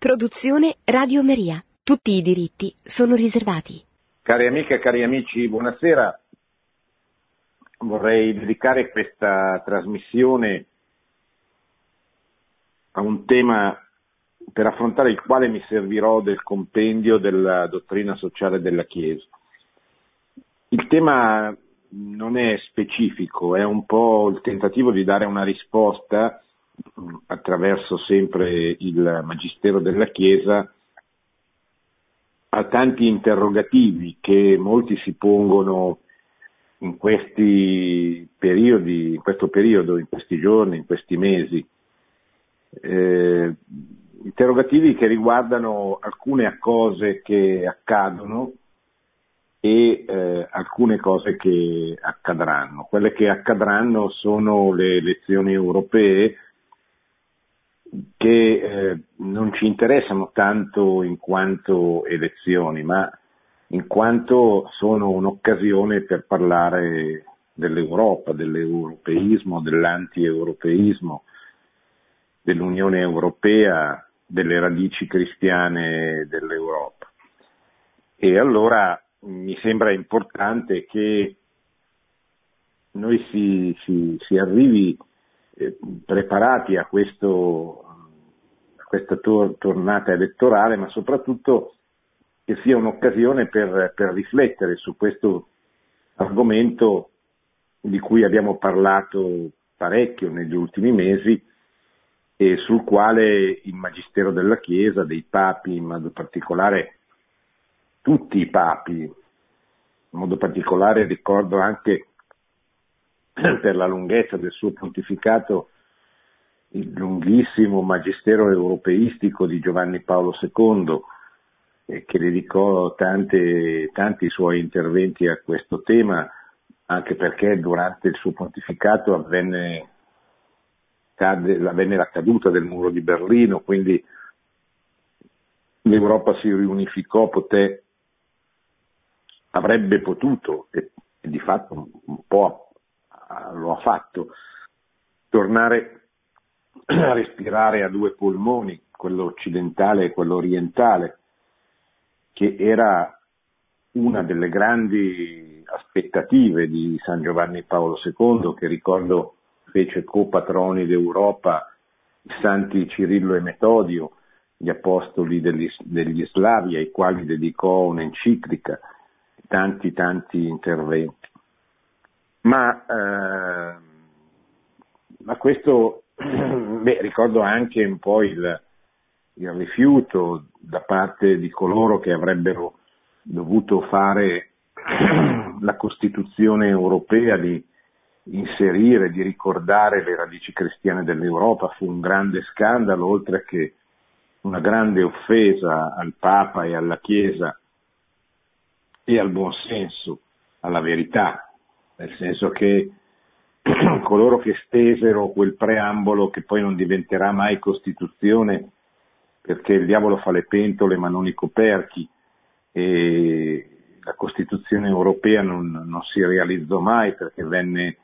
Produzione Radio Maria. Tutti i diritti sono riservati. Cari amiche e cari amici, buonasera. Vorrei dedicare questa trasmissione a un tema per affrontare il quale mi servirò del compendio della dottrina sociale della Chiesa. Il tema non è specifico, è un po' il tentativo di dare una risposta attraverso sempre il Magistero della Chiesa a tanti interrogativi che molti si pongono in questi periodi, in questo periodo, in questi giorni, in questi mesi. Eh, interrogativi che riguardano alcune cose che accadono e eh, alcune cose che accadranno. Quelle che accadranno sono le elezioni europee che eh, non ci interessano tanto in quanto elezioni, ma in quanto sono un'occasione per parlare dell'Europa, dell'europeismo, dell'anti-europeismo, dell'Unione Europea, delle radici cristiane dell'Europa. E allora mi sembra importante che noi si, si, si arrivi eh, preparati a, questo, questa tor- tornata elettorale, ma soprattutto che sia un'occasione per, per riflettere su questo argomento di cui abbiamo parlato parecchio negli ultimi mesi e sul quale il Magistero della Chiesa, dei papi, in modo particolare tutti i papi, in modo particolare ricordo anche per la lunghezza del suo pontificato il lunghissimo magistero europeistico di Giovanni Paolo II, eh, che dedicò tante, tanti suoi interventi a questo tema, anche perché durante il suo pontificato avvenne, cade, avvenne la caduta del muro di Berlino, quindi l'Europa si riunificò, poté, avrebbe potuto, e, e di fatto un po' lo ha fatto, tornare a respirare a due polmoni, quello occidentale e quello orientale, che era una delle grandi aspettative di San Giovanni Paolo II, che ricordo fece copatroni d'Europa i santi Cirillo e Metodio, gli apostoli degli, degli Slavi, ai quali dedicò un'enciclica, tanti tanti interventi. Ma, eh, ma questo, beh, ricordo anche un po' il, il rifiuto da parte di coloro che avrebbero dovuto fare la Costituzione europea di inserire, di ricordare le radici cristiane dell'Europa, fu un grande scandalo, oltre che una grande offesa al Papa e alla Chiesa e al buon senso, alla verità, nel senso che coloro che stesero quel preambolo che poi non diventerà mai Costituzione perché il diavolo fa le pentole ma non i coperchi e la Costituzione europea non, non si realizzò mai perché venne,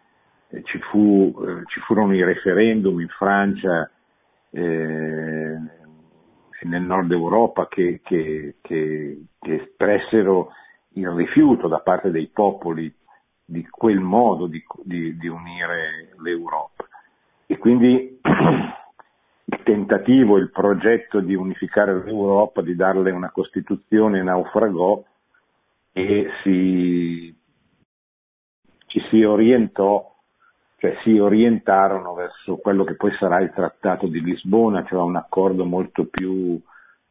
eh, ci, fu, eh, ci, furono i referendum in Francia eh, e nel nord Europa che, che, che, che espressero il rifiuto da parte dei popoli di quel modo di, di, di unire l'Europa. E quindi il tentativo, il progetto di unificare l'Europa, di darle una Costituzione naufragò e si, ci si orientò, cioè si orientarono verso quello che poi sarà il Trattato di Lisbona, cioè un accordo molto più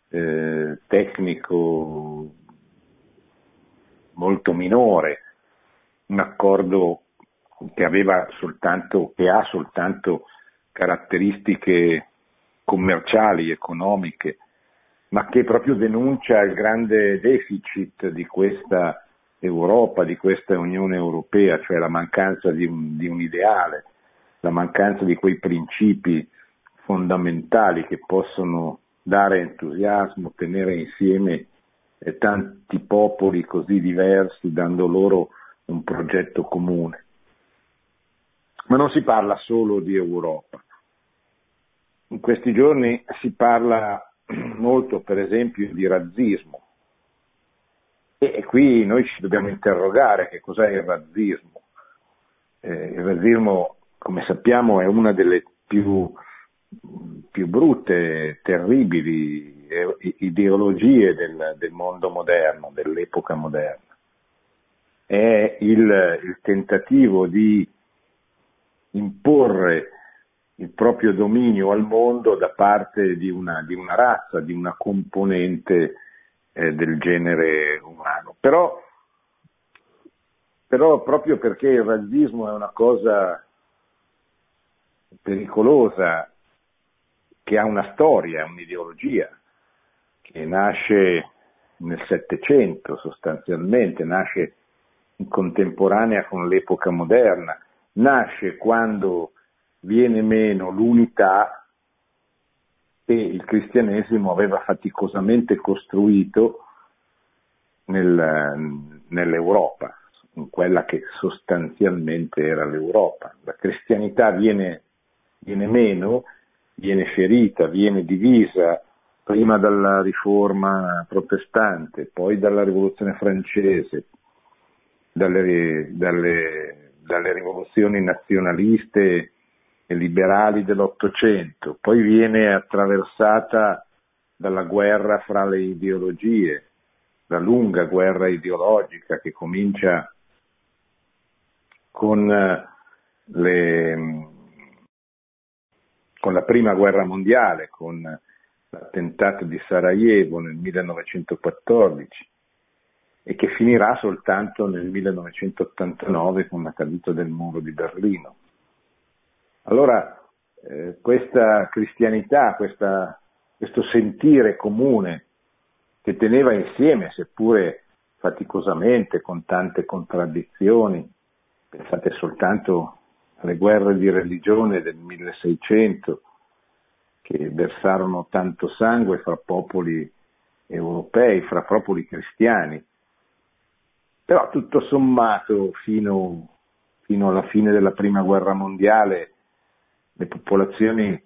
eh, tecnico, molto minore, un accordo che soltanto, che ha soltanto caratteristiche commerciali, economiche, ma che proprio denuncia il grande deficit di questa Europa, di questa Unione Europea, cioè la mancanza di un, di un ideale, la mancanza di quei principi fondamentali che possono dare entusiasmo, tenere insieme eh, tanti popoli così diversi, dando loro un progetto comune. Ma non si parla solo di Europa. In questi giorni si parla molto per esempio di razzismo. E, qui noi ci dobbiamo interrogare che cos'è il razzismo. Eh, il razzismo, come sappiamo, è una delle più, più brutte, terribili ideologie del, del, mondo moderno, dell'epoca moderna. È il, il tentativo di imporre il proprio dominio al mondo da parte di una, di una razza, di una componente eh, del genere umano. Però, però proprio perché il razzismo è una cosa pericolosa, che ha una storia, un'ideologia, che nasce nel Settecento sostanzialmente, nasce contemporanea con l'epoca moderna, nasce quando viene meno l'unità che il cristianesimo aveva faticosamente costruito nel, nell'Europa, in quella che sostanzialmente era l'Europa. La cristianità viene, viene meno, viene ferita, viene divisa prima dalla riforma protestante, poi dalla rivoluzione francese, dalle, dalle, dalle rivoluzioni nazionaliste e liberali dell'Ottocento, poi viene attraversata dalla guerra fra le ideologie, la lunga guerra ideologica che comincia con, eh, le, con la prima guerra mondiale, con l'attentato di Sarajevo nel 1914 e che finirà soltanto nel 1989 con la caduta del muro di Berlino. Allora eh, questa cristianità, questa, questo sentire comune che teneva insieme, seppure faticosamente, con tante contraddizioni, pensate soltanto alle guerre di religione del 1600, che versarono tanto sangue fra popoli europei, fra popoli cristiani. Però tutto sommato fino, fino alla fine della prima guerra mondiale le popolazioni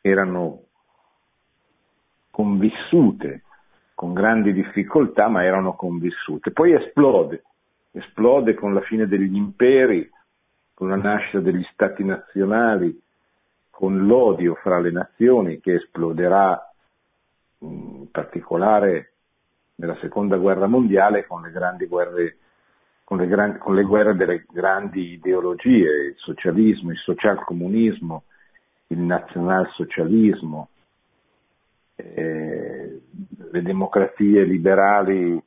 erano convissute con grandi difficoltà, ma erano convissute. Poi esplode, esplode con la fine degli imperi, con la nascita degli stati nazionali, con l'odio fra le nazioni che esploderà in particolare nella seconda guerra mondiale con le grandi guerre con le, gran, con le guerre delle grandi ideologie, il socialismo, il socialcomunismo, il nazionalsocialismo, eh, le democrazie liberali,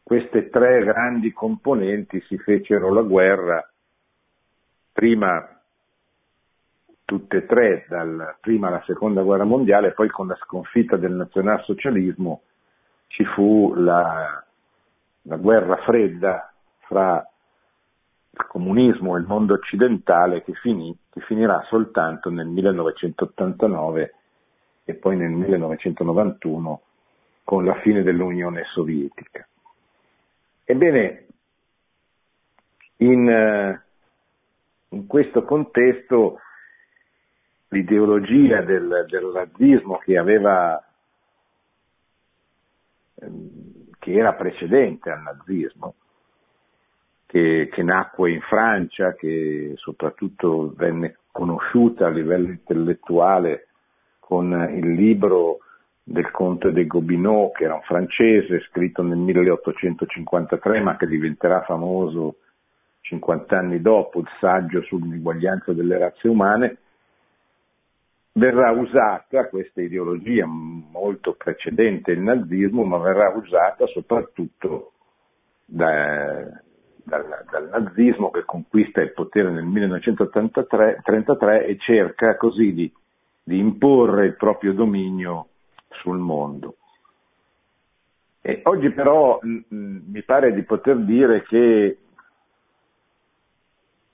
queste tre grandi componenti si fecero la guerra, prima tutte e tre, dal, prima alla seconda guerra mondiale, poi con la sconfitta del nazionalsocialismo ci fu la, la guerra fredda fra il comunismo e il mondo occidentale che, finì, che finirà soltanto nel 1989 e poi nel 1991 con la fine dell'Unione Sovietica. Ebbene, in, eh, in questo contesto l'ideologia del, del razzismo che aveva ehm, che era precedente al nazismo, che, che, nacque in Francia, che soprattutto venne conosciuta a livello intellettuale con il libro del conte de Gobineau, che era un francese, scritto nel 1853, ma che diventerà famoso 50 anni dopo, il saggio sull'uguaglianza delle razze umane, verrà usata questa ideologia molto precedente il nazismo, ma verrà usata soprattutto da, dal, dal, nazismo che conquista il potere nel 1933 e cerca così di, di imporre il proprio dominio sul mondo. E oggi però mh, mi pare di poter dire che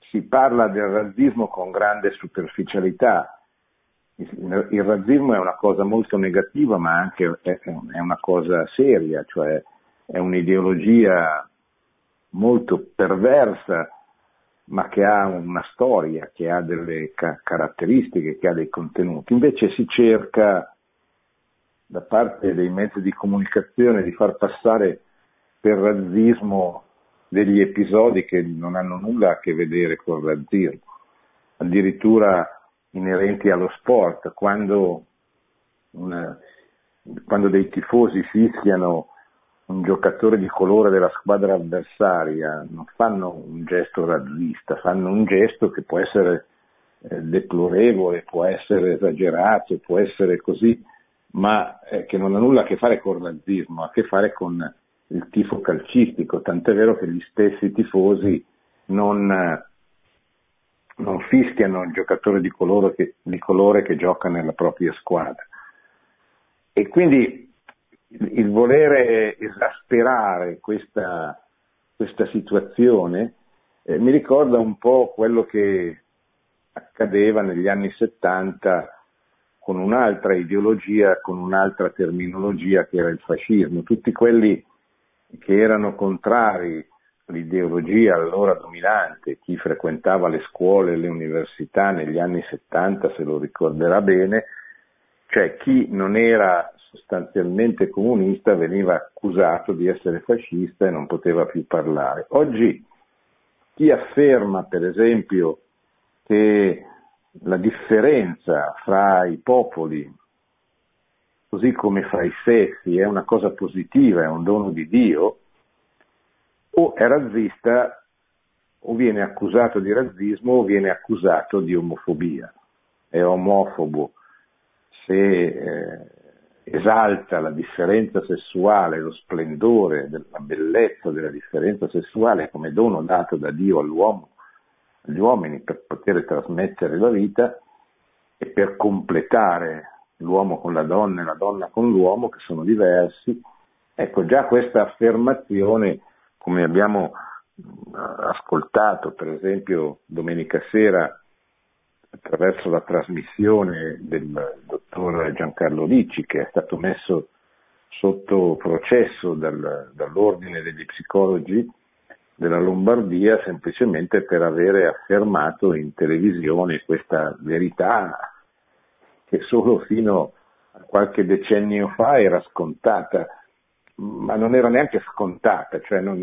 si parla del razzismo con grande superficialità, il razzismo è una cosa molto negativa, ma anche è una cosa seria, cioè è un'ideologia molto perversa, ma che ha una storia, che ha delle ca- caratteristiche, che ha dei contenuti. Invece si cerca da parte dei mezzi di comunicazione di far passare per razzismo degli episodi che non hanno nulla a che vedere con il razzismo, addirittura inerenti allo sport, quando, una, quando dei tifosi fischiano un giocatore di colore della squadra avversaria, non fanno un gesto razzista, fanno un gesto che può essere eh, deplorevole, può essere esagerato, può essere così, ma eh, che non ha nulla a che fare con il razzismo, ha a che fare con il tifo calcistico, tant'è vero che gli stessi tifosi non, non fischiano il giocatore di colore, che, di colore che gioca nella propria squadra. E quindi il, volere esasperare questa, questa situazione eh, mi ricorda un po' quello che accadeva negli anni 70 con un'altra ideologia, con un'altra terminologia che era il fascismo. Tutti quelli che erano contrari all'ideologia allora dominante, chi frequentava le scuole e le università negli anni 70 se lo ricorderà bene, cioè chi non era sostanzialmente comunista veniva accusato di essere fascista e non poteva più parlare. Oggi chi afferma per esempio che la differenza fra i popoli, così come fra i sessi, è una cosa positiva, è un dono di Dio, o è razzista o viene accusato di razzismo o viene accusato di omofobia. È omofobo se eh, esalta la differenza sessuale, lo splendore, la bellezza della differenza sessuale come dono dato da Dio all'uomo gli uomini per poter trasmettere la vita e per completare l'uomo con la donna e la donna con l'uomo che sono diversi. Ecco, già questa affermazione, come abbiamo ascoltato per esempio domenica sera attraverso la trasmissione del dottor Giancarlo Ricci che è stato messo sotto processo dal, dall'ordine degli psicologi della Lombardia semplicemente per avere affermato in televisione questa verità che solo fino a qualche decennio fa era scontata, ma non era neanche scontata, cioè non,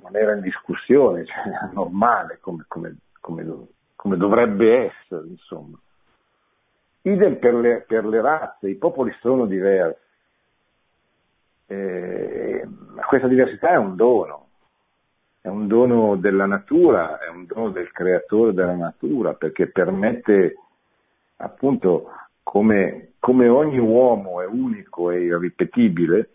non era in discussione, cioè era normale come, come, come, come dovrebbe essere, insomma. Idem per le, per le razze, i popoli sono diversi. Eh, questa diversità è un dono, è un dono della natura, è un dono del creatore della natura, perché permette appunto come, come ogni uomo è unico e irripetibile,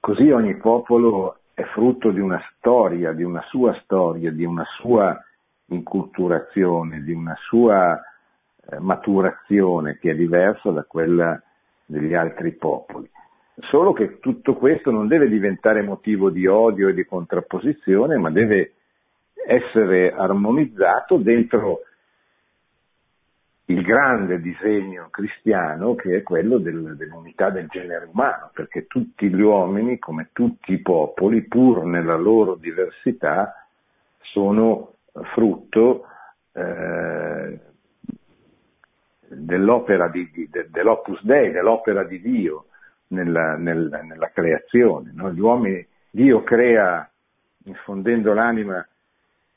così ogni popolo è frutto di una storia, di una sua storia, di una sua inculturazione, di una sua eh, maturazione che è diversa da quella degli altri popoli. Solo che tutto questo non deve diventare motivo di odio e di contrapposizione, ma deve essere armonizzato dentro il grande disegno cristiano che è quello del, dell'unità del genere umano, perché tutti gli uomini, come tutti i popoli, pur nella loro diversità, sono frutto eh, dell'opera di, di, dell'opus Dei, dell'opera di Dio nella, nella, nella creazione. No? Gli uomini, Dio crea infondendo l'anima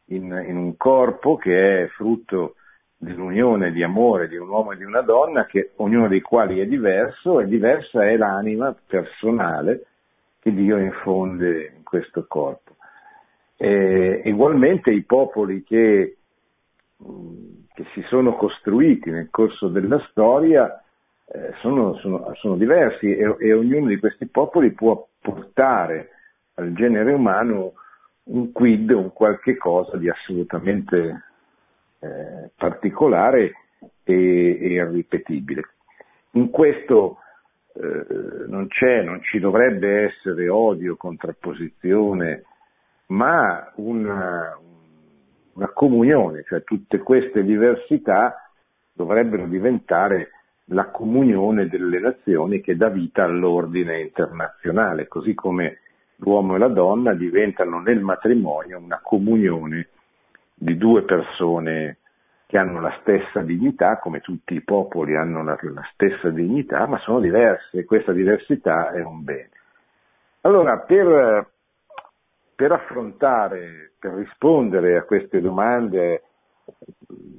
in, in, un corpo che è frutto dell'unione di amore di un uomo e di una donna, che ognuno dei quali è diverso e diversa è l'anima personale che Dio infonde in questo corpo. E, ugualmente i popoli che, che si sono costruiti nel corso della storia eh, sono, sono, sono, diversi e, e, ognuno di questi popoli può portare al genere umano un quid, un qualche cosa di assolutamente eh, particolare e, e, irripetibile. In questo eh, non c'è, non ci dovrebbe essere odio, contrapposizione, ma una, una comunione, cioè tutte queste diversità dovrebbero diventare la comunione delle nazioni che dà vita all'ordine internazionale, così come l'uomo e la donna diventano nel matrimonio una comunione di due persone che hanno la stessa dignità, come tutti i popoli hanno la, la stessa dignità, ma sono diverse e questa diversità è un bene. Allora, per, per affrontare, per rispondere a queste domande,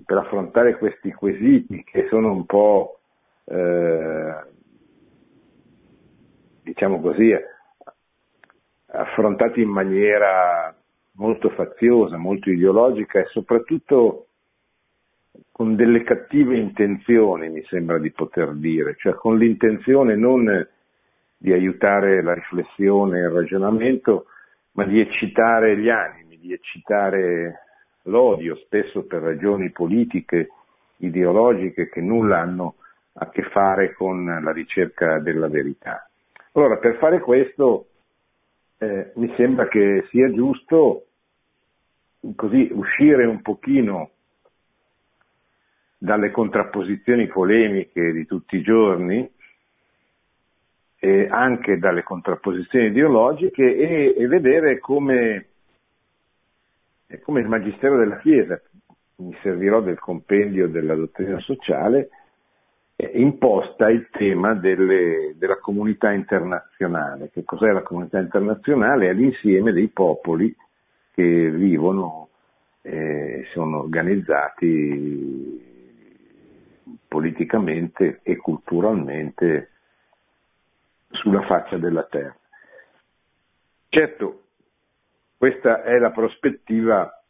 per affrontare questi quesiti che sono un po', eh, diciamo così, affrontati in maniera molto faziosa, molto ideologica e soprattutto con delle cattive intenzioni, mi sembra di poter dire, cioè con l'intenzione non di aiutare la riflessione e il ragionamento, ma di eccitare gli animi, di eccitare l'odio, spesso per ragioni politiche, ideologiche che nulla hanno a che fare con la ricerca della verità. Allora, per fare questo eh, mi sembra che sia giusto così uscire un pochino dalle contrapposizioni polemiche di tutti i giorni e anche dalle contrapposizioni ideologiche e, e vedere come, come, il Magistero della Chiesa, mi servirò del compendio della dottrina sociale, imposta il tema delle, della comunità internazionale. Che cos'è la comunità internazionale? È l'insieme dei popoli che vivono e eh, sono organizzati politicamente e culturalmente sulla faccia della terra. Certo, questa è la prospettiva,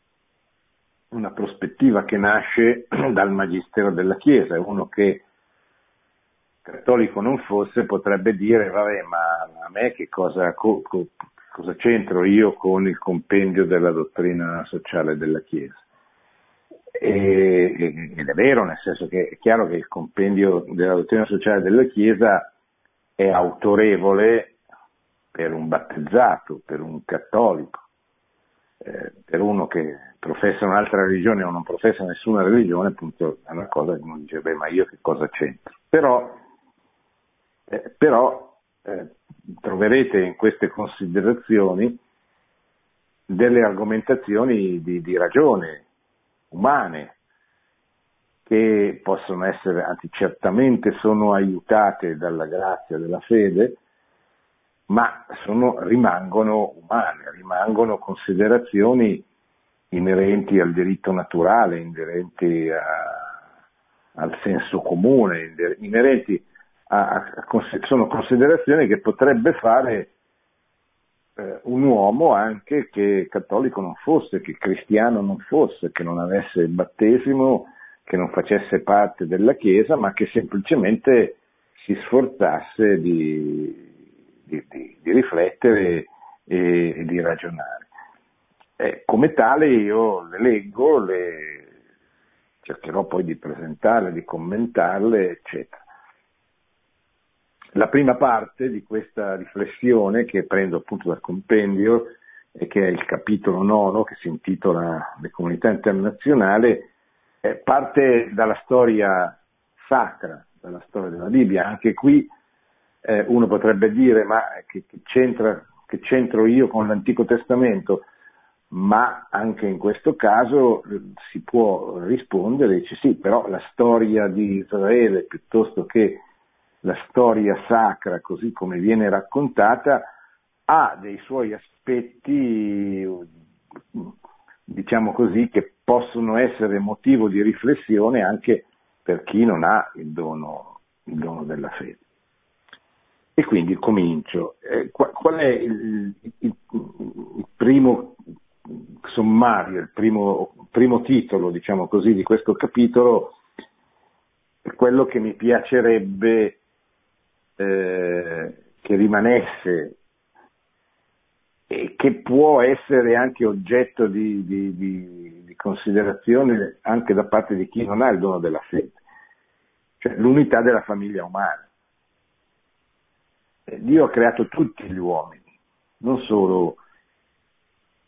una prospettiva che nasce dal Magistero della Chiesa, uno che cattolico non fosse potrebbe dire, vabbè, ma a me che cosa, co, co, cosa c'entro io con il compendio della dottrina sociale della Chiesa? E, ed è vero, nel senso che è chiaro che il compendio della dottrina sociale della Chiesa è autorevole per un battezzato, per un cattolico, eh, per uno che professa un'altra religione o non professa nessuna religione, appunto è una cosa che uno dice, beh, ma io che cosa c'entro? Però, eh, però eh, troverete in queste considerazioni delle argomentazioni di, di ragione, umane che possono essere, anzi certamente sono aiutate dalla grazia della fede, ma sono, rimangono umane, rimangono considerazioni inerenti al diritto naturale, inerenti a, al senso comune, inerenti a, a, sono considerazioni che potrebbe fare eh, un uomo anche che cattolico non fosse, che cristiano non fosse, che non avesse il battesimo, che non facesse parte della Chiesa, ma che semplicemente si sforzasse di, di, di, di riflettere e, e, di ragionare. Eh, come tale io le leggo, le, cercherò poi di presentarle, di commentarle, eccetera. La prima parte di questa riflessione, che prendo appunto dal compendio, e che è il capitolo nono, che si intitola Le comunità internazionali, eh, parte dalla storia sacra, dalla storia della Bibbia. Anche qui eh, uno potrebbe dire, ma che, che, c'entra, che c'entro io con l'Antico Testamento? Ma anche in questo caso eh, si può rispondere, dice sì, però la storia di Israele piuttosto che la storia sacra così come viene raccontata ha dei suoi aspetti, diciamo così, che possono essere motivo di riflessione anche per chi non ha il dono, il dono della fede. E quindi comincio. Eh, qual è il, il, il, primo sommario, il primo, primo titolo, diciamo così, di questo capitolo? Quello che mi piacerebbe eh, che rimanesse e che può essere anche oggetto di, di, di, di, considerazione anche da parte di chi non ha il dono della fede, cioè l'unità della famiglia umana. Eh, Dio ha creato tutti gli uomini, non solo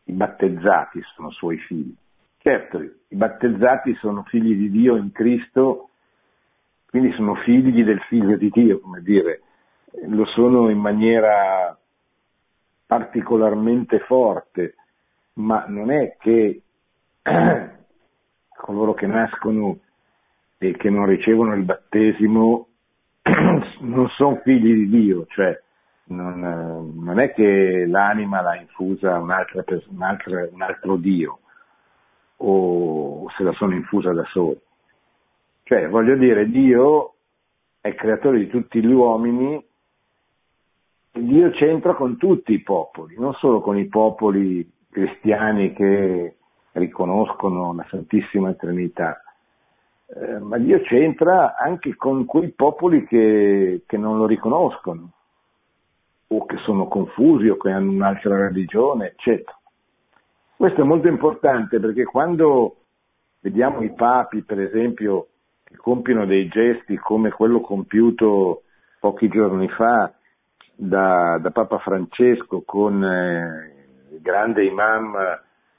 i battezzati sono suoi figli. Certo, i battezzati sono figli di Dio in Cristo quindi sono figli del figlio di Dio, come dire, lo sono in maniera particolarmente forte, ma non è che, coloro che nascono e che non ricevono il battesimo non sono figli di Dio, cioè non, non è che l'anima l'ha infusa un altro, un altro, un altro Dio o se la sono infusa da soli. Cioè, voglio dire, Dio è creatore di tutti gli uomini Dio c'entra con tutti i popoli, non solo con i popoli cristiani che riconoscono la Santissima Trinità, eh, ma Dio c'entra anche con quei popoli che, che non lo riconoscono o che sono confusi o che hanno un'altra religione, eccetera. Questo è molto importante perché quando vediamo i papi, per esempio, che compiono dei gesti come quello compiuto pochi giorni fa da, da Papa Francesco con eh, il grande imam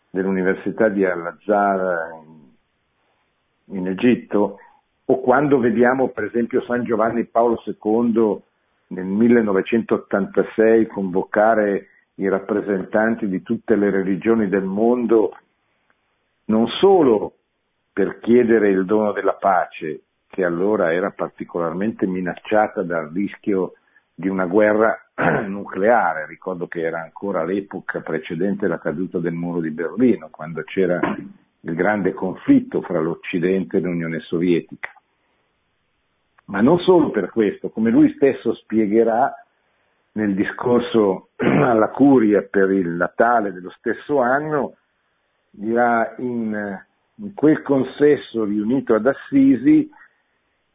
dell'Università di Al-Azhar in, in Egitto, o quando vediamo per esempio San Giovanni Paolo II nel 1986 convocare i rappresentanti di tutte le religioni del mondo non solo per chiedere il dono della pace, che allora era particolarmente minacciata dal rischio di una guerra nucleare, ricordo che era ancora l'epoca precedente la caduta del muro di Berlino, quando c'era il grande conflitto fra l'Occidente e l'Unione Sovietica. Ma non solo per questo, come lui stesso spiegherà nel discorso alla curia per il Natale dello stesso anno, dirà in, in quel consesso riunito ad Assisi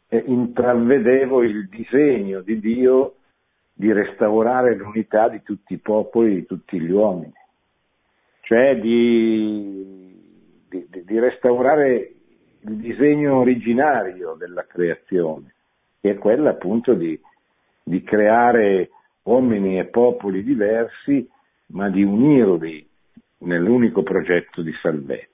eh, intravedevo il disegno di Dio di restaurare l'unità di tutti i popoli, di tutti gli uomini, cioè di, di, di restaurare il disegno originario della creazione che è quella appunto di, di creare uomini e popoli diversi, ma di unirli nell'unico progetto di salvezza.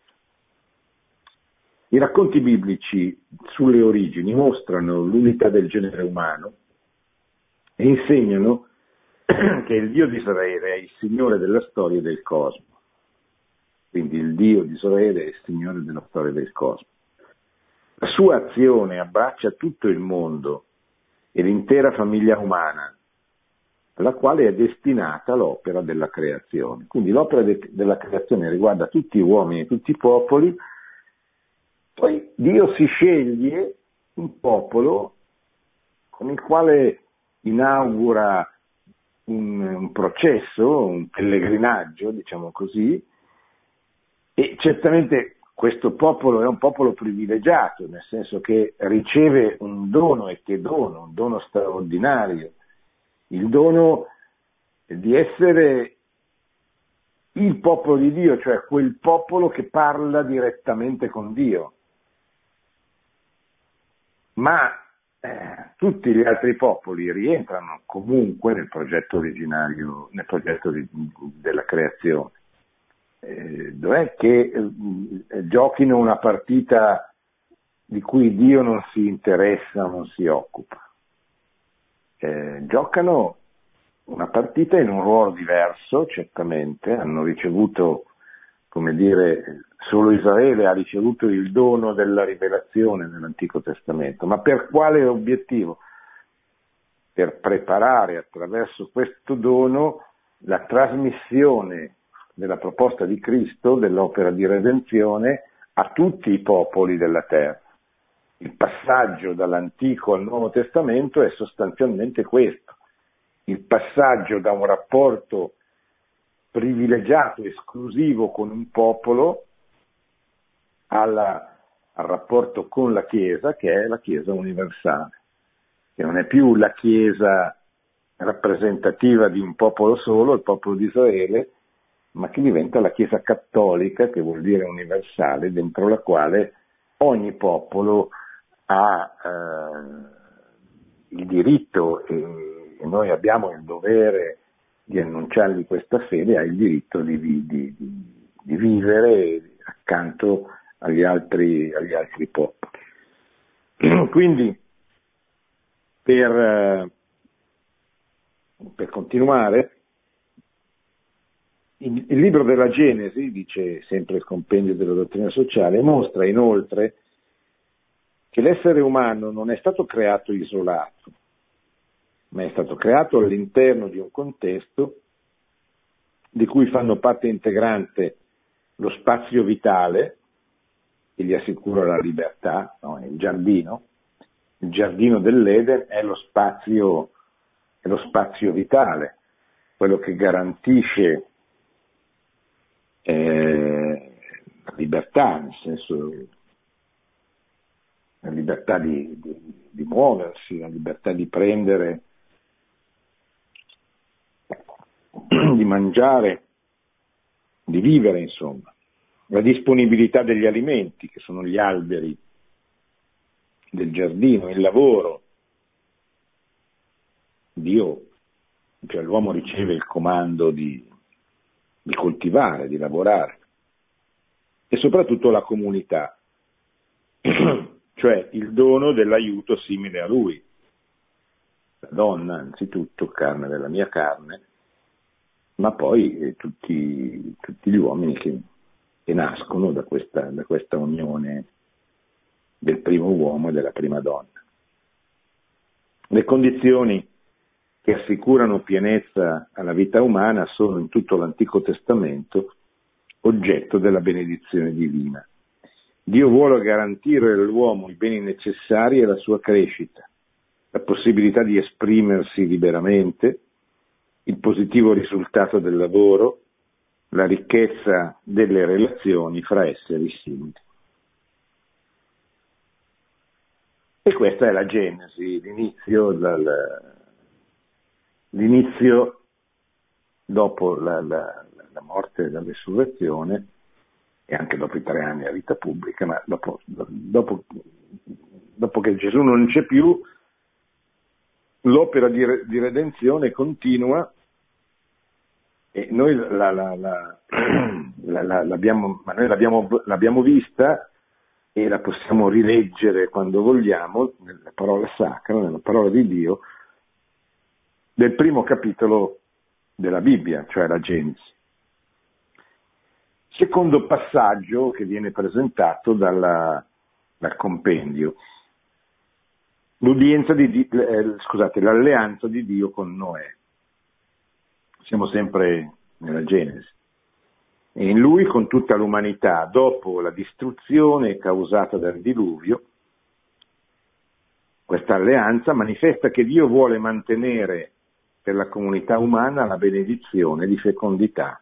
I racconti biblici sulle origini mostrano l'unità del genere umano e insegnano che il Dio di Israele è il Signore della storia del cosmo. Quindi il Dio di Israele è il Signore della storia del cosmo. La sua azione abbraccia tutto il mondo e l'intera famiglia umana, alla quale è destinata l'opera della creazione. Quindi l'opera de- della creazione riguarda tutti gli uomini e tutti i popoli, poi Dio si sceglie un popolo con il quale inaugura un, un processo, un pellegrinaggio, diciamo così, e certamente questo popolo è un popolo privilegiato, nel senso che riceve un dono, e che dono, un dono straordinario, il dono di essere il popolo di Dio, cioè quel popolo che parla direttamente con Dio. Ma eh, tutti gli altri popoli rientrano comunque nel progetto originario, nel progetto di, della creazione eh, dov'è che eh, giochino una partita di cui Dio non si interessa, non si occupa. Eh, giocano una partita in un ruolo diverso, certamente, hanno ricevuto, come dire, solo Israele ha ricevuto il dono della rivelazione nell'Antico Testamento, ma per quale obiettivo? Per preparare attraverso questo dono la trasmissione della proposta di Cristo, dell'opera di redenzione, a tutti i popoli della terra. Il passaggio dall'Antico al Nuovo Testamento è sostanzialmente questo, il passaggio da un rapporto privilegiato, esclusivo con un popolo, alla, al rapporto con la Chiesa, che è la Chiesa universale, che non è più la Chiesa rappresentativa di un popolo solo, il popolo di Israele, ma che diventa la Chiesa cattolica, che vuol dire universale, dentro la quale ogni popolo ha eh, il diritto e, e, noi abbiamo il dovere di annunciargli questa fede, ha il diritto di, di, di, di vivere accanto agli altri, agli altri popoli. Quindi, per, eh, per continuare, Il, il libro della Genesi, dice sempre il compendio della dottrina sociale, mostra inoltre che l'essere umano non è stato creato isolato, ma è stato creato all'interno di un contesto di cui fanno parte integrante lo spazio vitale, che gli assicura la libertà, no? il giardino, il giardino dell'Eden è lo spazio, è lo spazio vitale, quello che garantisce eh, la libertà, nel senso la libertà di, di, di muoversi, la libertà di prendere, di mangiare, di vivere, insomma, la disponibilità degli alimenti, che sono gli alberi del giardino, il lavoro. Dio, cioè l'uomo riceve il comando di, di coltivare, di lavorare e soprattutto la comunità, cioè il dono dell'aiuto simile a lui. La donna, anzitutto, carne della mia carne, ma poi eh, tutti, tutti, gli uomini che, che nascono da questa, da questa unione del primo uomo e della prima donna. Le condizioni che assicurano pienezza alla vita umana sono in tutto l'Antico Testamento oggetto della benedizione divina. Dio vuole garantire all'uomo i beni necessari alla sua crescita, la possibilità di esprimersi liberamente, il positivo risultato del lavoro, la ricchezza delle relazioni fra esseri simili. E questa è la Genesi, l'inizio l'inizio dopo la, la, la morte e la resurrezione e anche dopo i tre anni a vita pubblica, ma dopo, dopo, dopo che Gesù non c'è più, l'opera di, di redenzione continua e noi, la, la, la, l'abbiamo, noi l'abbiamo, l'abbiamo, vista e la possiamo rileggere quando vogliamo nella parola sacra, nella parola di Dio, del primo capitolo della Bibbia, cioè la Genesi. Secondo passaggio che viene presentato dalla, dal compendio, di, eh, scusate, l'alleanza di Dio con Noè. Siamo sempre nella Genesi. E in lui con tutta l'umanità, dopo la distruzione causata dal diluvio, questa alleanza manifesta che Dio vuole mantenere per la comunità umana la benedizione di fecondità,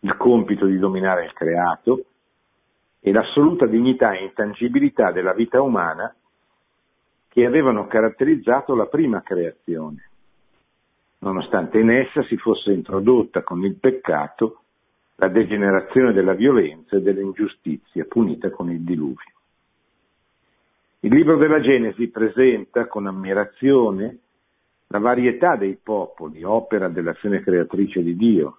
il compito di dominare il creato e l'assoluta dignità e intangibilità della vita umana che avevano caratterizzato la prima creazione, nonostante in essa si fosse introdotta con il peccato la degenerazione della violenza e dell'ingiustizia punita con il diluvio. Il libro della Genesi presenta con ammirazione la varietà dei popoli, opera dell'azione creatrice di Dio,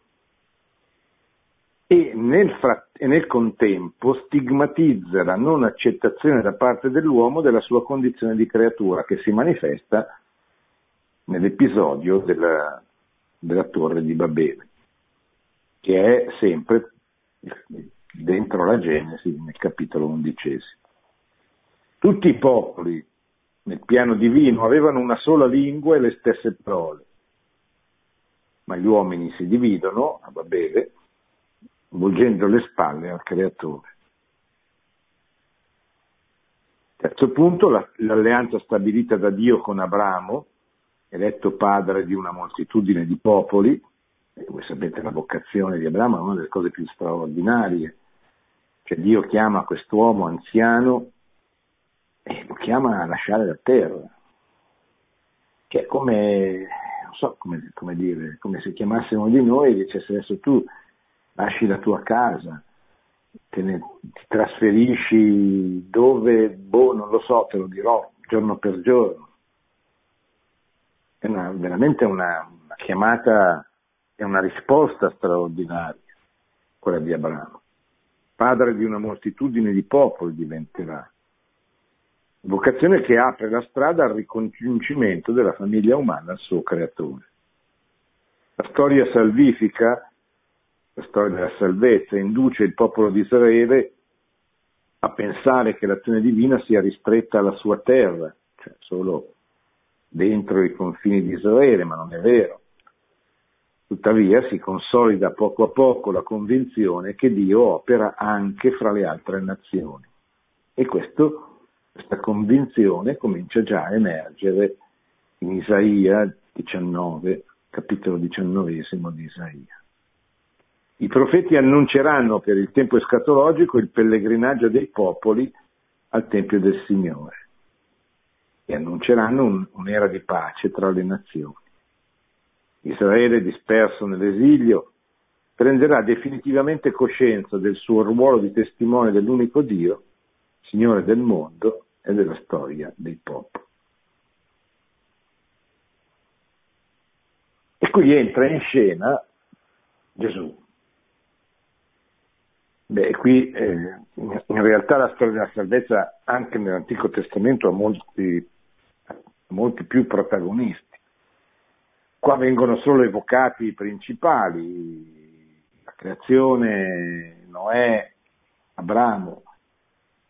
e nel, frat- e nel, contempo stigmatizza la non accettazione da parte dell'uomo della sua condizione di creatura che si manifesta nell'episodio della, della torre di Babele, che è sempre dentro la Genesi nel capitolo undicesimo. Tutti i popoli nel piano divino avevano una sola lingua e le stesse parole, ma gli uomini si dividono a Babele volgendo le spalle al creatore. Terzo punto, la, l'alleanza stabilita da Dio con Abramo, eletto padre di una moltitudine di popoli, e voi sapete la vocazione di Abramo è una delle cose più straordinarie, cioè Dio chiama quest'uomo anziano e lo chiama a lasciare la terra, che è come, non so come, come dire, come se chiamassimo di noi e dicesse adesso tu lasci la tua casa, ne, ti trasferisci dove, boh, non lo so, te lo dirò giorno per giorno. È una, veramente una, una chiamata e una risposta straordinaria, quella di Abramo. Padre di una moltitudine di popoli diventerà vocazione che apre la strada al ricongiungimento della famiglia umana al suo creatore. La storia salvifica la storia della salvezza, induce il popolo di Israele a pensare che l'azione divina sia ristretta alla sua terra, cioè solo dentro i confini di Israele, ma non è vero. Tuttavia si consolida poco a poco la convinzione che Dio opera anche fra le altre nazioni. E questo, questa convinzione comincia già a emergere in Isaia 19, capitolo 19 di Isaia. I profeti annunceranno per il tempo escatologico il pellegrinaggio dei popoli al Tempio del Signore e annunceranno un, un'era di pace tra le nazioni. Israele, disperso nell'esilio, prenderà definitivamente coscienza del suo ruolo di testimone dell'unico Dio, Signore del mondo e della storia dei popoli. E qui entra in scena Gesù. Beh, qui eh, in realtà la storia della salvezza anche nell'Antico Testamento ha molti, molti più protagonisti. Qua vengono solo evocati i principali, la creazione, Noè, Abramo,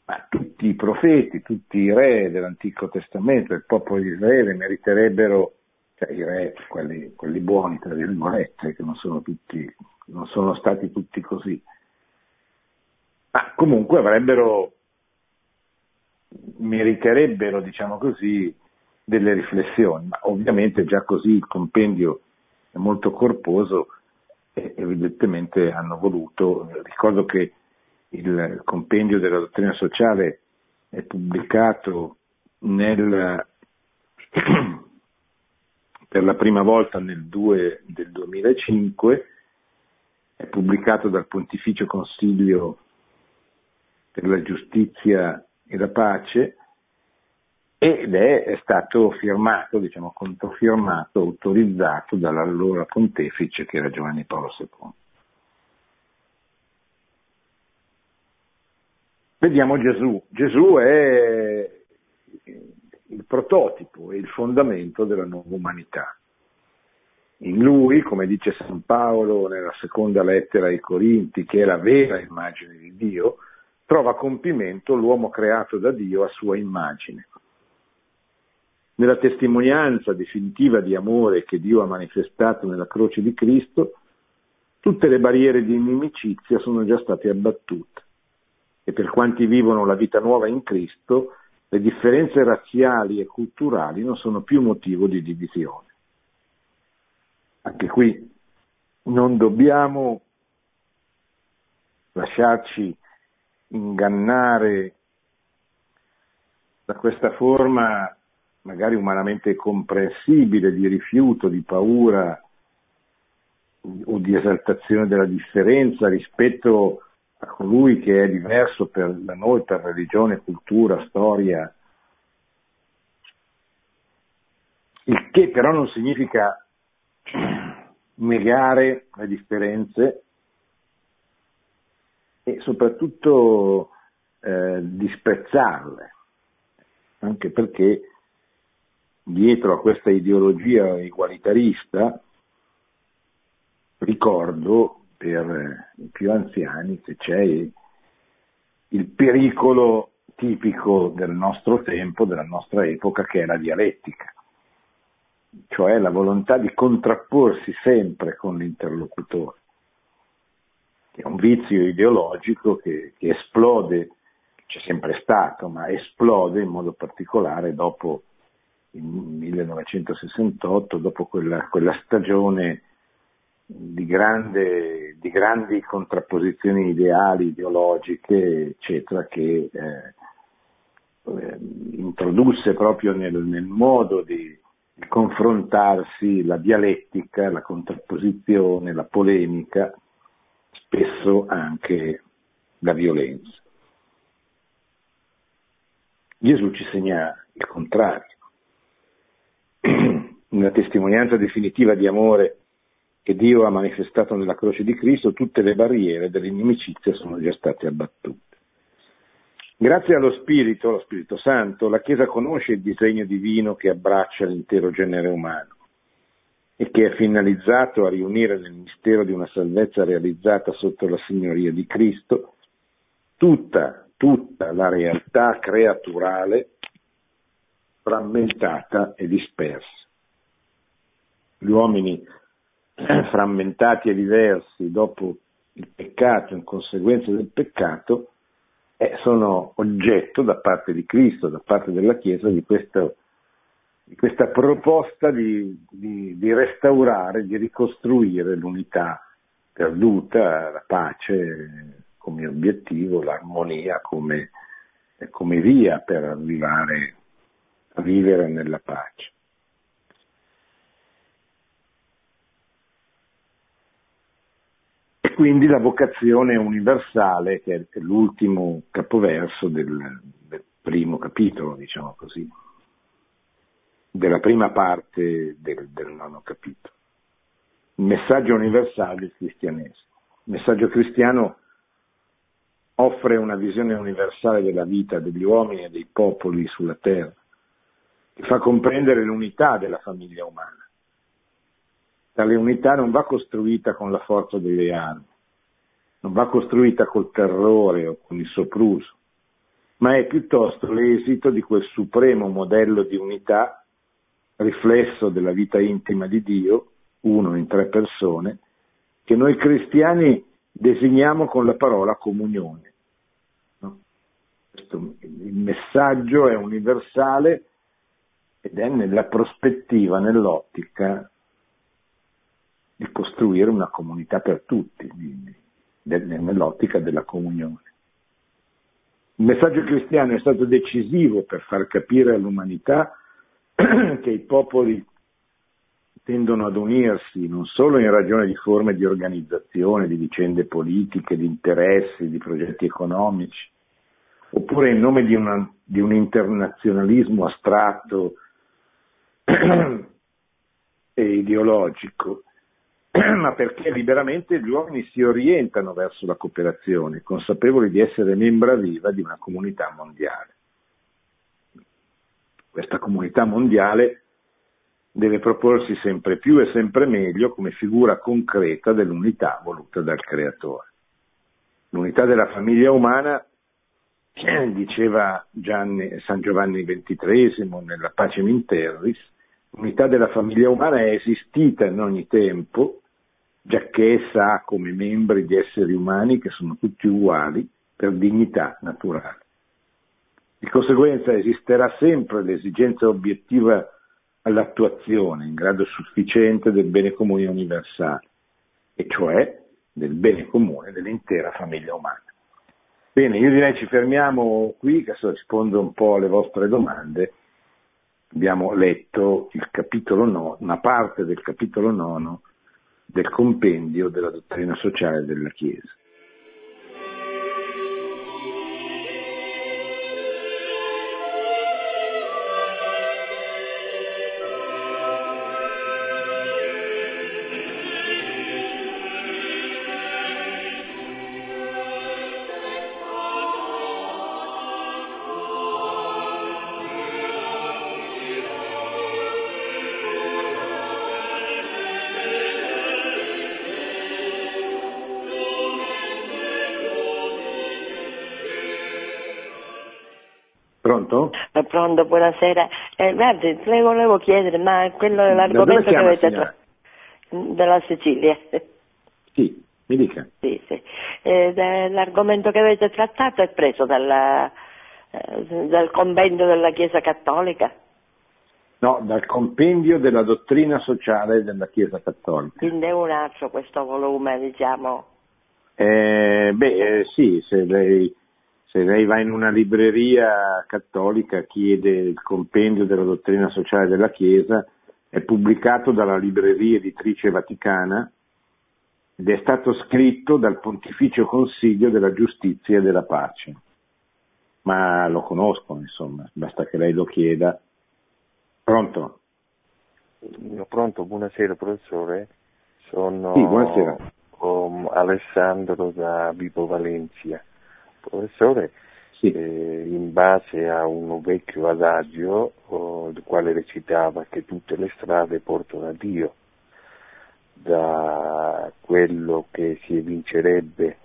ma tutti i profeti, tutti i re dell'Antico Testamento, il popolo di Israele meriterebbero, cioè i re, quelli, quelli buoni, tra virgolette, che non sono, tutti, non sono stati tutti così, ma comunque avrebbero, meriterebbero, diciamo così, delle riflessioni, ma ovviamente già così il compendio è molto corposo e evidentemente hanno voluto, ricordo che il compendio della dottrina sociale è pubblicato nel, per la prima volta nel 2 del 2005, è pubblicato dal Pontificio Consiglio per la giustizia e la pace ed è, stato firmato, diciamo controfirmato, autorizzato dall'allora pontefice che era Giovanni Paolo II. Vediamo Gesù. Gesù è il prototipo e il fondamento della nuova umanità. In lui, come dice San Paolo nella seconda lettera ai Corinti, che è la vera immagine di Dio, trova compimento l'uomo creato da Dio a sua immagine. Nella testimonianza definitiva di amore che Dio ha manifestato nella croce di Cristo, tutte le barriere di inimicizia sono già state abbattute e per quanti vivono la vita nuova in Cristo, le differenze razziali e culturali non sono più motivo di divisione. Anche qui non dobbiamo lasciarci ingannare da questa forma magari umanamente comprensibile di rifiuto, di paura o di esaltazione della differenza rispetto a colui che è diverso per noi, per religione, cultura, storia, il che però non significa negare le differenze e soprattutto eh, disprezzarle, anche perché dietro a questa ideologia egualitarista ricordo per i più anziani che c'è il pericolo tipico del nostro tempo, della nostra epoca, che è la dialettica, cioè la volontà di contrapporsi sempre con l'interlocutore che è un vizio ideologico che, che esplode, c'è sempre stato, ma esplode in modo particolare dopo il 1968, dopo quella, quella stagione di, grande, di, grandi contrapposizioni ideali, ideologiche, eccetera, che eh, eh, introdusse proprio nel, nel modo di, di, confrontarsi la dialettica, la contrapposizione, la polemica, spesso anche la violenza. Gesù ci segna il contrario. Nella testimonianza definitiva di amore che Dio ha manifestato nella croce di Cristo, tutte le barriere dell'inimicizia sono già state abbattute. Grazie allo Spirito, allo Spirito Santo, la Chiesa conosce il disegno divino che abbraccia l'intero genere umano e che è finalizzato a riunire nel mistero di una salvezza realizzata sotto la signoria di Cristo tutta, tutta la realtà creaturale frammentata e dispersa. Gli uomini frammentati e diversi dopo il peccato, in conseguenza del peccato, eh, sono oggetto da parte di Cristo, da parte della Chiesa, di, questo, di questa proposta di, di, di, restaurare, di ricostruire l'unità perduta, la pace come obiettivo, l'armonia come, come via per arrivare a vivere nella pace. quindi la vocazione universale, che è l'ultimo capoverso del, del primo capitolo, diciamo così, della prima parte del, del nono capitolo. Il messaggio universale del cristianesimo. Il messaggio cristiano offre una visione universale della vita degli uomini e dei popoli sulla terra, fa comprendere l'unità della famiglia umana Tale unità non va costruita con la forza delle armi, non va costruita col terrore o con il sopruso, ma è piuttosto l'esito di quel supremo modello di unità, riflesso della vita intima di Dio, uno in tre persone, che noi cristiani designiamo con la parola comunione. Il messaggio è universale ed è nella prospettiva, nell'ottica di costruire una comunità per tutti, nell'ottica della comunione. Il messaggio cristiano è stato decisivo per far capire all'umanità che i popoli tendono ad unirsi non solo in ragione di forme di organizzazione, di vicende politiche, di interessi, di progetti economici, oppure in nome di, una, di un internazionalismo astratto e ideologico, ma perché liberamente gli uomini si orientano verso la cooperazione, consapevoli di essere membra viva di una comunità mondiale. Questa comunità mondiale deve proporsi sempre più e sempre meglio come figura concreta dell'unità voluta dal Creatore. L'unità della famiglia umana, diceva Gianni, San Giovanni XXIII nella Pacem in Terris, l'unità della famiglia umana è esistita in ogni tempo giacché essa ha come membri di esseri umani che sono tutti uguali per dignità naturale. Di conseguenza esisterà sempre l'esigenza obiettiva all'attuazione in grado sufficiente del bene comune universale, e cioè del bene comune dell'intera famiglia umana. Bene, io direi ci fermiamo qui, che adesso rispondo un po' alle vostre domande. Abbiamo letto il capitolo 9, una parte del capitolo 9 del compendio della dottrina sociale della Chiesa. Pronto, buonasera. Eh, guardi, le volevo chiedere, ma quello è l'argomento che avete trattato della Sicilia. Sì, mi dica. Sì, sì. Eh, l'argomento che avete trattato è preso dalla, eh, dal compendio della Chiesa Cattolica? No, dal compendio della dottrina sociale della Chiesa Cattolica. Quindi è un altro questo volume, diciamo. Eh, beh, eh, sì, se lei se lei va in una libreria cattolica, chiede il compendio della dottrina sociale della Chiesa, è pubblicato dalla libreria editrice vaticana ed è stato scritto dal Pontificio Consiglio della Giustizia e della Pace. Ma lo conosco, insomma, basta che lei lo chieda. Pronto? Pronto, buonasera professore. Sono sì, buonasera. Alessandro da Vibo Valencia professore, sì. eh, in base a un vecchio adagio, oh, il quale recitava che tutte le strade portano a Dio. da quello che si evincerebbe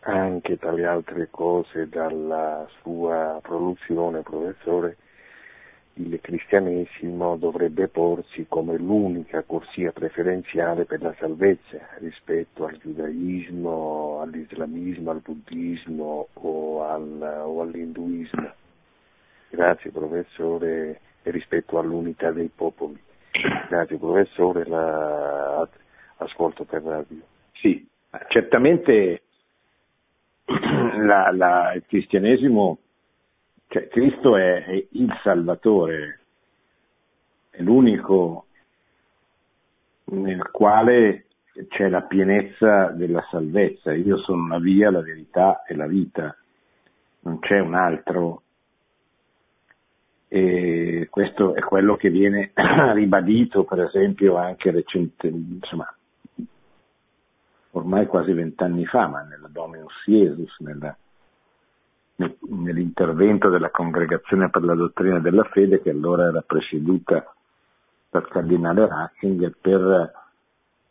anche tra le altre cose dalla sua produzione, professore, il cristianesimo dovrebbe porsi come l'unica corsia preferenziale per la salvezza rispetto al giudaismo, all'islamismo, al buddismo o, al, o all'induismo. Grazie professore e rispetto all'unità dei popoli. Grazie professore, la, ascolto per radio. Sì, certamente la, la, il cristianesimo, cioè Cristo è, è il Salvatore, è l'unico nel quale c'è la pienezza della salvezza. Io sono la via, la verità e la vita, non c'è un altro. E questo è quello che viene ribadito, per esempio, anche recentemente, insomma, ormai quasi vent'anni fa, ma nella Dominus Iesus, nella, nell'intervento della Congregazione per la Dottrina della Fede, che allora era presieduta dal cardinale Ratzinger, per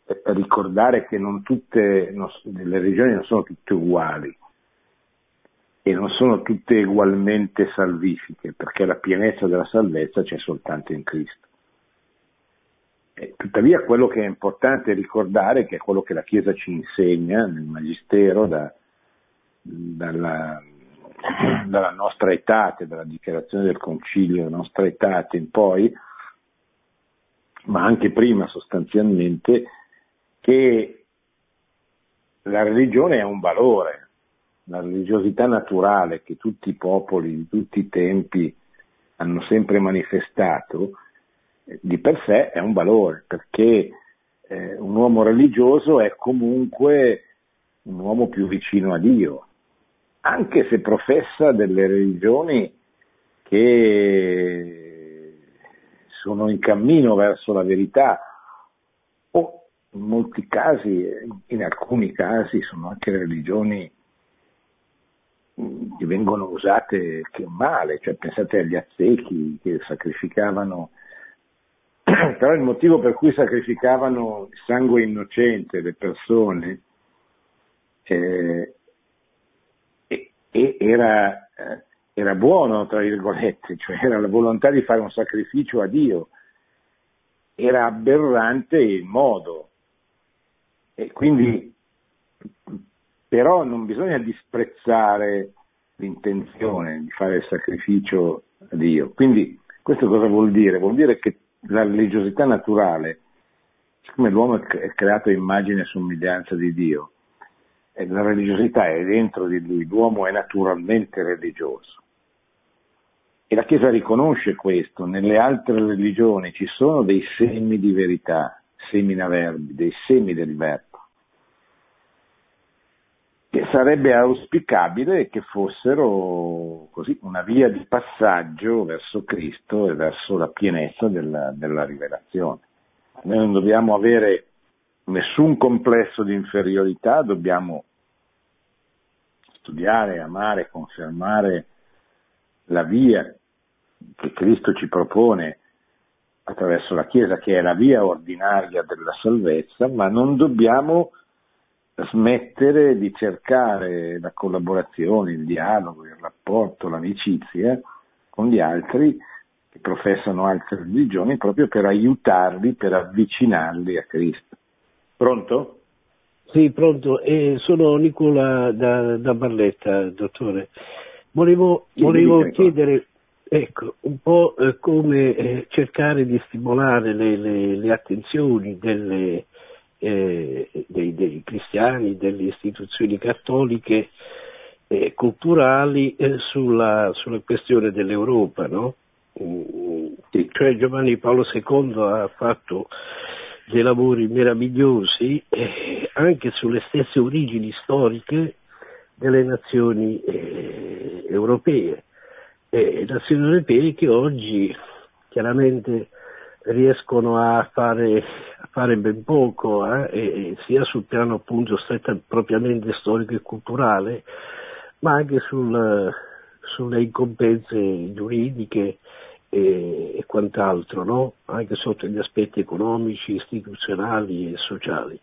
eh, ricordare che non tutte non, le religioni non sono tutte uguali e non sono tutte ugualmente salvifiche, perché la pienezza della salvezza c'è soltanto in Cristo. Eh, tuttavia quello che è importante ricordare, che è quello che la Chiesa ci insegna nel Magistero da, dalla, dalla nostra età, dalla dichiarazione del Concilio, nostra età in poi, ma anche prima sostanzialmente, che la religione è un valore, la religiosità naturale che tutti i popoli di tutti i tempi hanno sempre manifestato, di per sé è un valore, perché eh, un uomo religioso è comunque un uomo più vicino a Dio, anche se professa delle religioni che sono in cammino verso la verità o in molti casi, in alcuni casi sono anche religioni che vengono usate male, cioè pensate agli azzechi che sacrificavano però il motivo per cui sacrificavano sangue innocente le persone eh, era, eh, era buono, tra virgolette, cioè era la volontà di fare un sacrificio a Dio, era aberrante il modo. E quindi, però non bisogna disprezzare l'intenzione di fare il sacrificio a Dio. Quindi questo cosa vuol dire? Vuol dire che la religiosità naturale, siccome l'uomo è creato a immagine e somiglianza di Dio, la religiosità è dentro di lui, l'uomo è naturalmente religioso. E la Chiesa riconosce questo, nelle altre religioni ci sono dei semi di verità, seminaverbi, dei semi del verbo, che sarebbe auspicabile che fossero così una via di passaggio verso Cristo e verso la pienezza della, della rivelazione. Noi non dobbiamo avere nessun complesso di inferiorità, dobbiamo studiare, amare, confermare la via che Cristo ci propone attraverso la Chiesa, che è la via ordinaria della salvezza, ma non dobbiamo smettere di cercare la collaborazione, il dialogo, il rapporto, l'amicizia con gli altri che professano altre religioni proprio per aiutarli, per avvicinarli a Cristo. Pronto? Sì, pronto. Eh, sono Nicola da, da, Barletta, dottore. Volevo, volevo chiedere ecco, un po' eh, come eh, cercare di stimolare le, le, le attenzioni delle, eh, dei, dei, cristiani, delle istituzioni cattoliche e culturali eh, sulla, sulla, questione dell'Europa. No? Mm, cioè Giovanni Paolo II ha fatto dei lavori meravigliosi eh, anche sulle stesse origini storiche delle nazioni eh, europee. Eh, nazioni europee che oggi chiaramente riescono a fare, a fare ben poco, eh, sia sul piano appunto propriamente storico e culturale, ma anche sul, sulle incombenze giuridiche e, e quant'altro, no? anche sotto gli aspetti economici, istituzionali e sociali.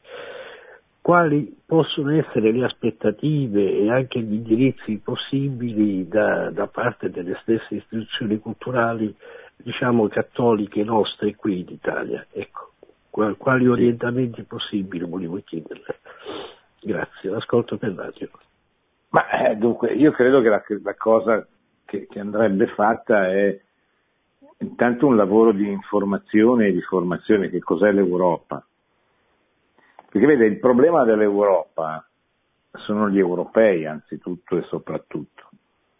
Quali possono essere le aspettative e anche gli indirizzi possibili da, da parte delle stesse istituzioni culturali, diciamo cattoliche nostre qui in Italia? Ecco, quali orientamenti possibili volevo chiederle? Grazie, l'ascolto per radio. Ma eh, dunque, io credo che la, la cosa che, che, andrebbe fatta è intanto un lavoro di informazione e di formazione, che cos'è l'Europa. Perché vede, il problema dell'Europa sono gli europei anzitutto e soprattutto,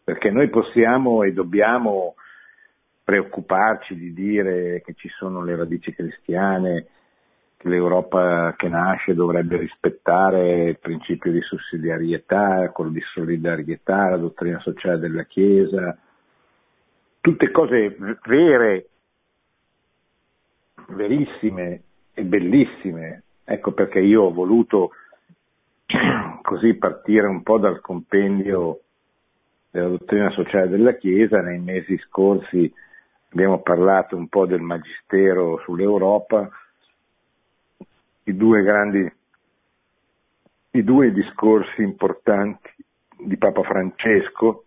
perché noi possiamo e dobbiamo preoccuparci di dire che ci sono le radici cristiane, che l'Europa che nasce dovrebbe rispettare il principio di sussidiarietà, quello di solidarietà, la dottrina sociale della Chiesa, tutte cose vere, verissime e bellissime. Ecco perché io ho voluto così partire un po' dal compendio della dottrina sociale della Chiesa. Nei mesi scorsi abbiamo parlato un po' del magistero sull'Europa i due grandi, i due discorsi importanti di Papa Francesco,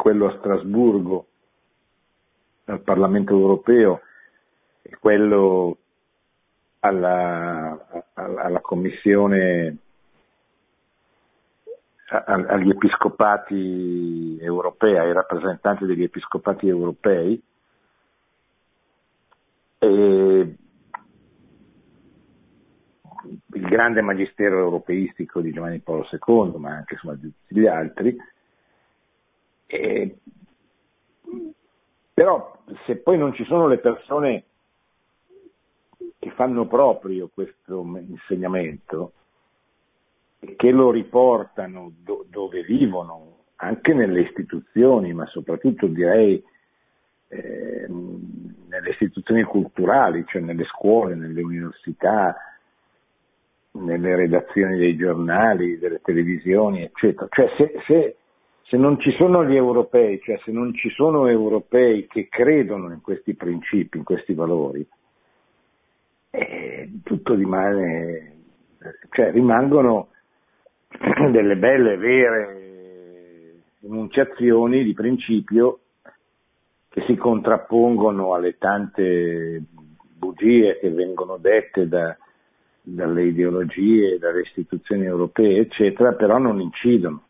quello a Strasburgo al Parlamento europeo e quello alla, alla Commissione agli episcopati europei, ai rappresentanti degli episcopati europei, e il grande magistero europeistico di Giovanni Paolo II, ma anche insomma, di tutti gli altri. E, però se poi non ci sono le persone che fanno proprio questo insegnamento e che lo riportano do, dove vivono, anche nelle istituzioni, ma soprattutto direi eh, nelle istituzioni culturali, cioè nelle scuole, nelle università, nelle redazioni dei giornali, delle televisioni, eccetera. Cioè se, se, se, non ci sono gli europei, cioè se non ci sono europei che credono in questi principi, in questi valori, eh, tutto rimane, cioè rimangono delle belle, vere enunciazioni di principio che si contrappongono alle tante bugie che vengono dette da, dalle ideologie, dalle istituzioni europee, eccetera, però non incidono.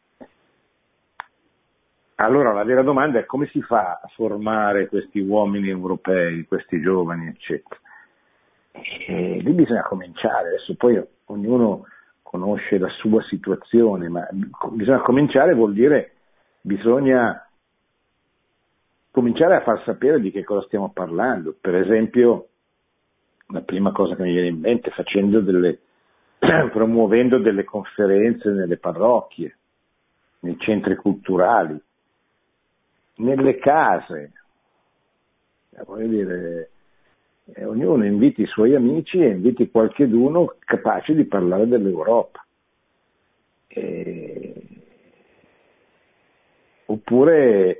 Allora la vera domanda è come si fa a formare questi uomini europei, questi giovani, eccetera. E lì bisogna cominciare, adesso poi ognuno conosce la sua situazione, ma bisogna cominciare vuol dire bisogna cominciare a far sapere di che cosa stiamo parlando. Per esempio, la prima cosa che mi viene in mente, facendo delle, promuovendo delle conferenze nelle parrocchie, nei centri culturali, nelle case. Eh, voglio dire, eh, ognuno inviti i suoi amici e inviti qualcheduno capace di parlare dell'Europa. E... Oppure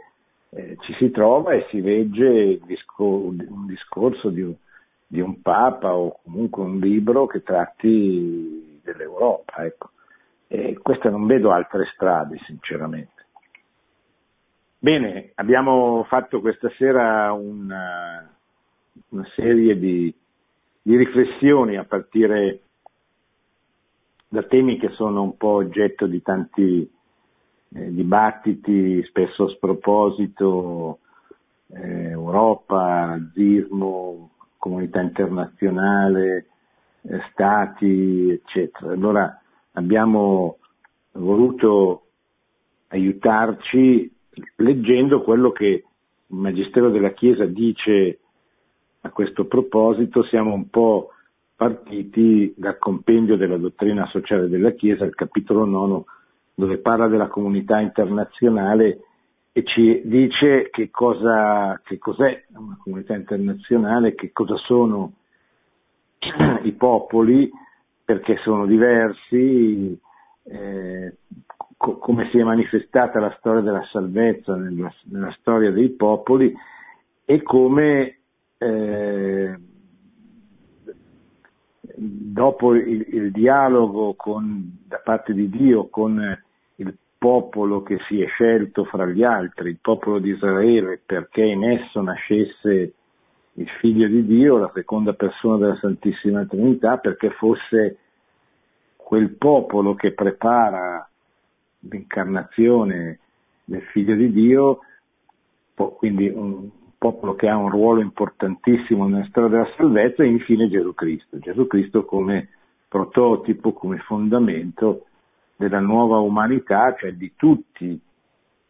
eh, ci si trova e si legge un discorso di un di un Papa o comunque un libro che tratti dell'Europa. Ecco. Queste non vedo altre strade, sinceramente. Bene, abbiamo fatto questa sera una, una serie di, di riflessioni a partire da temi che sono un po' oggetto di tanti eh, dibattiti, spesso a sproposito, eh, Europa, nazismo, comunità internazionale, eh, stati, eccetera. Allora abbiamo voluto aiutarci leggendo quello che il Magistero della Chiesa dice a questo proposito, siamo un po' partiti dal compendio della dottrina sociale della Chiesa, il capitolo 9, dove parla della comunità internazionale e ci dice che, cosa, che cos'è una comunità internazionale, che cosa sono i popoli, perché sono diversi, eh, co- come si è manifestata la storia della salvezza nella, nella, storia dei popoli e come eh, dopo il, il dialogo con, da parte di Dio con il popolo che si è scelto fra gli altri, il popolo di Israele, perché in esso nascesse il figlio di Dio, la seconda persona della Santissima Trinità, perché fosse quel popolo che prepara l'incarnazione del figlio di Dio, quindi un popolo che ha un ruolo importantissimo nella storia della salvezza, e infine Gesù Cristo. Gesù Cristo come prototipo, come fondamento della nuova umanità, cioè di tutti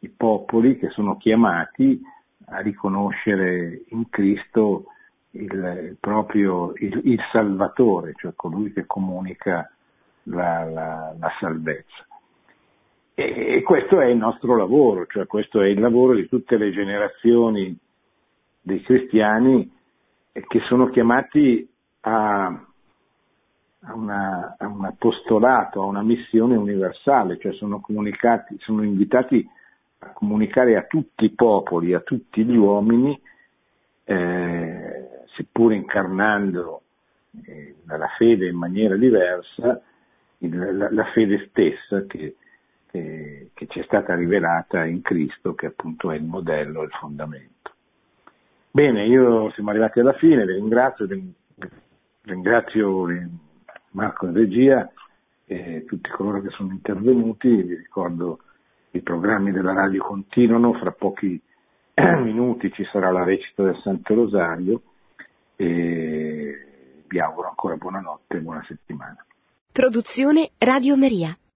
i popoli che sono chiamati a riconoscere in Cristo il, proprio il, il Salvatore, cioè colui che comunica la, la, la salvezza. E, e, questo è il nostro lavoro, cioè questo è il lavoro di tutte le generazioni dei cristiani che sono chiamati a, una, a un apostolato, a una missione universale, cioè sono, sono invitati a comunicare a tutti i popoli, a tutti gli uomini, eh, seppur incarnando eh, la fede in maniera diversa, il, la, la, fede stessa che, che, ci è stata rivelata in Cristo, che appunto è il modello, il fondamento. Bene, io siamo arrivati alla fine, vi ringrazio, ringrazio Marco in regia e tutti coloro che sono intervenuti, vi ricordo i programmi della radio continuano, fra pochi minuti ci sarà la recita del Santo Rosario e vi auguro ancora buonanotte e buona settimana. Produzione Radio Maria.